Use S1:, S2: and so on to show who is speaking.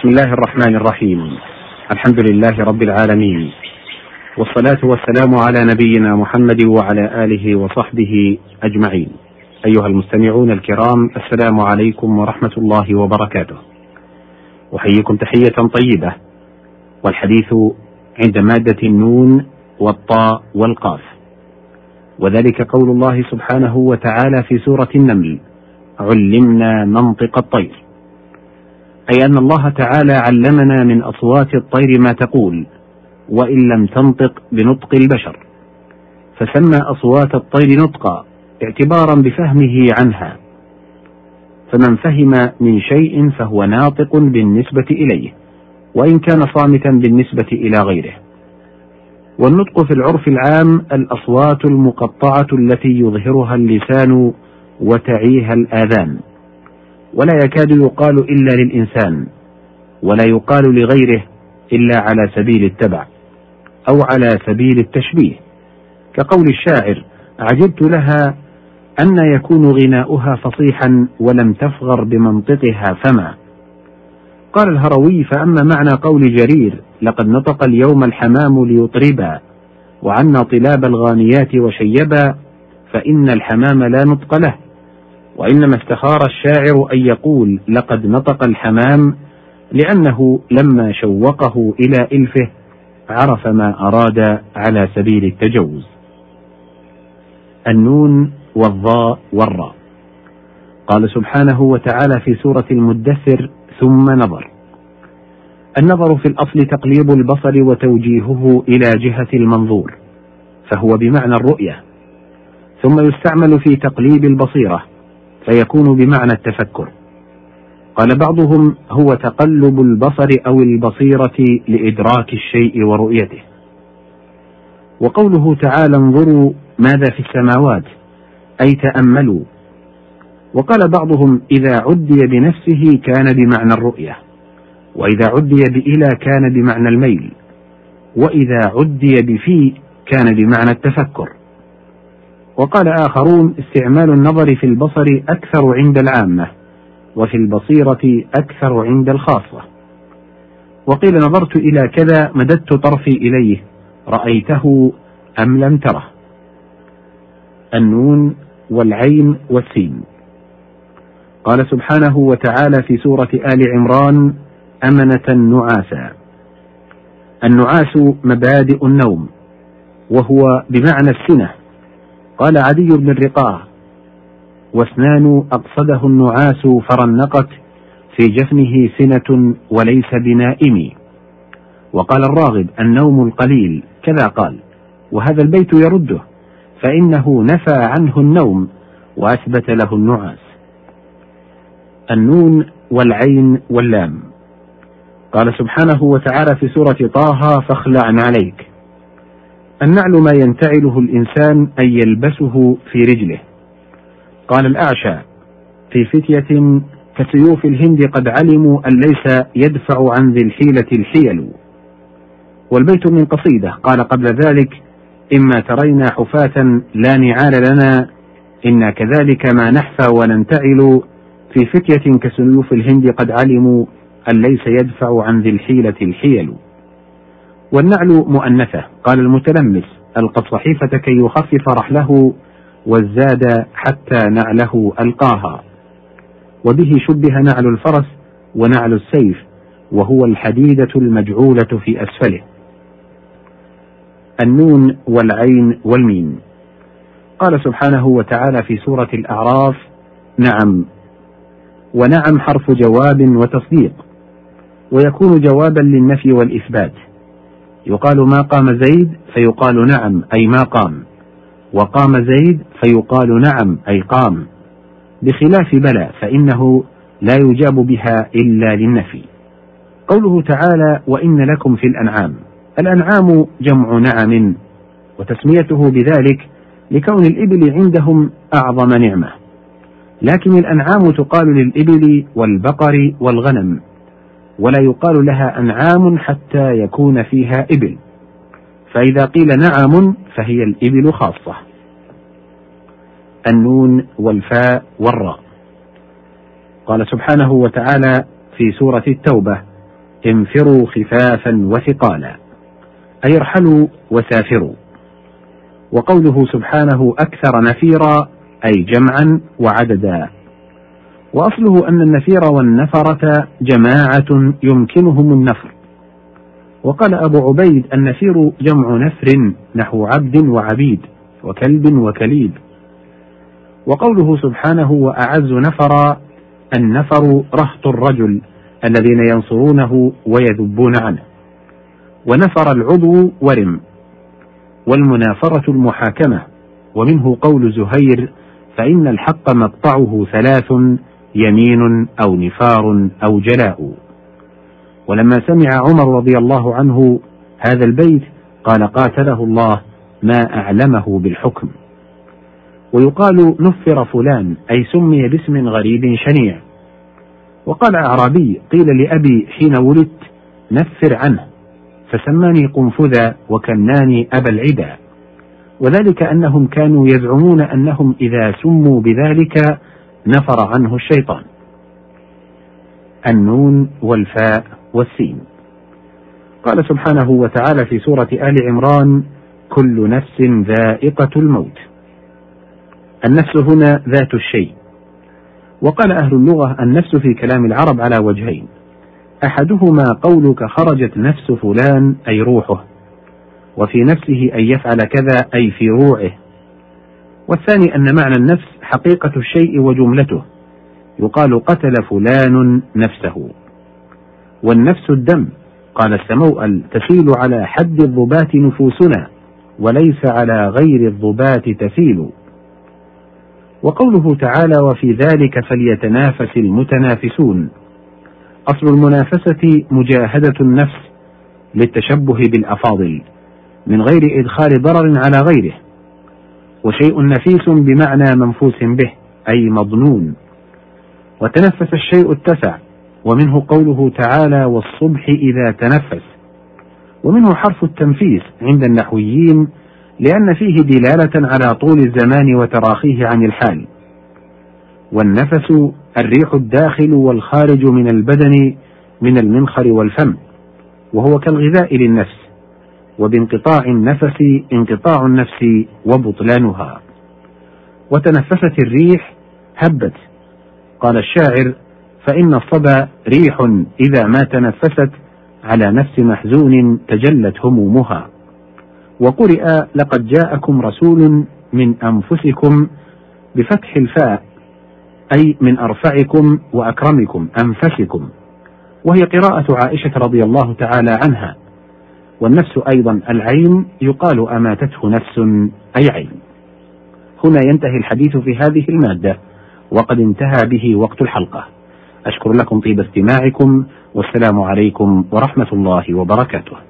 S1: بسم الله الرحمن الرحيم. الحمد لله رب العالمين. والصلاة والسلام على نبينا محمد وعلى آله وصحبه أجمعين. أيها المستمعون الكرام السلام عليكم ورحمة الله وبركاته. أحييكم تحية طيبة. والحديث عند مادة النون والطاء والقاف. وذلك قول الله سبحانه وتعالى في سورة النمل علمنا منطق الطير أي أن الله تعالى علمنا من أصوات الطير ما تقول وإن لم تنطق بنطق البشر. فسمى أصوات الطير نطقا اعتبارا بفهمه عنها. فمن فهم من شيء فهو ناطق بالنسبة إليه وإن كان صامتا بالنسبة إلى غيره. والنطق في العرف العام الأصوات المقطعة التي يظهرها اللسان وتعيها الآذان. ولا يكاد يقال إلا للإنسان ولا يقال لغيره إلا على سبيل التبع أو على سبيل التشبيه. كقول الشاعر عجبت لها أن يكون غناؤها فصيحا ولم تفغر بمنطقها فما. قال الهروي فأما معنى قول جرير لقد نطق اليوم الحمام ليطربا وعنا طلاب الغانيات وشيبا فإن الحمام لا نطق له. وإنما استخار الشاعر أن يقول لقد نطق الحمام لأنه لما شوقه إلى إلفه عرف ما أراد على سبيل التجوز. النون والضاء والراء. قال سبحانه وتعالى في سورة المدثر ثم نظر. النظر في الأصل تقليب البصر وتوجيهه إلى جهة المنظور فهو بمعنى الرؤية. ثم يستعمل في تقليب البصيرة. فيكون بمعنى التفكر. قال بعضهم هو تقلب البصر أو البصيرة لإدراك الشيء ورؤيته. وقوله تعالى انظروا ماذا في السماوات أي تأملوا. وقال بعضهم إذا عدي بنفسه كان بمعنى الرؤية وإذا عدي بإلى كان بمعنى الميل وإذا عدي بفي كان بمعنى التفكر. وقال آخرون استعمال النظر في البصر أكثر عند العامة وفي البصيرة أكثر عند الخاصة. وقيل نظرت إلى كذا مددت طرفي إليه رأيته أم لم تره. النون والعين والسين. قال سبحانه وتعالى في سورة آل عمران أمنة نعاسا النعاس مبادئ النوم وهو بمعنى السنة. قال عدي بن الرقاع واسنان أقصده النعاس فرنقت في جفنه سنة وليس بنائم. وقال الراغب النوم القليل. كذا قال وهذا البيت يرده فإنه نفى عنه النوم وأثبت له النعاس. النون والعين واللام. قال سبحانه وتعالى في سورة طه فاخلع عليك. النعل ما ينتعله الإنسان أن يلبسه في رجله. قال الأعشى في فتية كسيوف الهند قد علموا أن ليس يدفع عن ذي الحيلة الحيل. والبيت من قصيدة قال قبل ذلك إما ترينا حفاة لا نعال لنا إنا كذلك ما نحفى وننتعل. في فتية كسيوف الهند قد علموا أن ليس يدفع عن ذي الحيلة الحيل. والنعل مؤنثة. قال المتلمس ألقى الصحيفة كي يخفف رحله والزاد حتى نعله ألقاها. وبه شبه نعل الفرس ونعل السيف وهو الحديدة المجعولة في أسفله. النون والعين والميم. قال سبحانه وتعالى في سورة الأعراف نعم. ونعم حرف جواب وتصديق. ويكون جوابا للنفي والإثبات. يقال ما قام زيد فيقال نعم أي ما قام. وقام زيد فيقال نعم أي قام. بخلاف بلى فإنه لا يجاب بها إلا للنفي. قوله تعالى وإن لكم في الأنعام. الأنعام جمع نعم وتسميته بذلك لكون الإبل عندهم أعظم نعمة. لكن الأنعام تقال للإبل والبقر والغنم. ولا يقال لها أنعام حتى يكون فيها إبل. فإذا قيل نعم فهي الإبل خاصة. النون والفاء والراء. قال سبحانه وتعالى في سورة التوبة انفروا خفافا وثقالا. أي ارحلوا وسافروا. وقوله سبحانه أكثر نفيرا أي جمعا وعددا. وأصله أن النفير والنفرة جماعة يمكنهم النفر. وقال أبو عبيد النفير جمع نفر نحو عبد وعبيد وكلب وكليب. وقوله سبحانه وأعز نفرا النفر رهط الرجل الذين ينصرونه ويذبون عنه. ونفر العضو ورم والمنافرة المحاكمة. ومنه قول زهير فإن الحق مقطعه ثلاث يمين أو نفار أو جلاء. ولما سمع عمر رضي الله عنه هذا البيت قال قاتله الله ما أعلمه بالحكم. ويقال نفر فلان أي سمي باسم غريب شنيع. وقال أعرابي قيل لأبي حين ولدت نفر عنه فسماني قنفذا وكناني أبا العدا. وذلك أنهم كانوا يزعمون أنهم إذا سموا بذلك نفر عنه الشيطان. النون والفاء والسين. قال سبحانه وتعالى في سورة آل عمران كل نفس ذائقة الموت. النفس هنا ذات الشيء. وقال أهل اللغة النفس في كلام العرب على وجهين. أحدهما قولك خرجت نفس فلان أي روحه وفي نفسه أن يفعل كذا أي في روعه والثاني أن معنى النفس حقيقة الشيء وجملته. يقال قتل فلان نفسه. والنفس الدم قال السموأل تسيل على حد الضبات نفوسنا وليس على غير الضبات تسيل. وقوله تعالى وفي ذلك فليتنافس المتنافسون أصل المنافسة مجاهدة النفس للتشبه بالأفاضل من غير إدخال ضرر على غيره. وشيء نفيس بمعنى منفوس به أي مظنون وتنفس الشيء اتسع ومنه قوله تعالى والصبح إذا تنفس ومنه حرف التنفيس عند النحويين لأن فيه دلالة على طول الزمان وتراخيه عن الحال. والنفس الريح الداخل والخارج من البدن من المنخر والفم وهو كالغذاء للنفس. وبانقطاع النفس انقطاع النفس وبطلانها. وتنفست الريح هبت. قال الشاعر فإن الصبا ريح إذا ما تنفست على نفس محزون تجلت همومها. وقرئ لقد جاءكم رسول من أنفسكم بفتح الفاء أي من أرفعكم وأكرمكم أنفسكم. وهي قراءة عائشة رضي الله تعالى عنها. والنفس أيضا العين يقال أماتته نفس أي عين. هنا ينتهي الحديث في هذه المادة وقد انتهى به وقت الحلقة. أشكر لكم طيب استماعكم والسلام عليكم ورحمة الله وبركاته.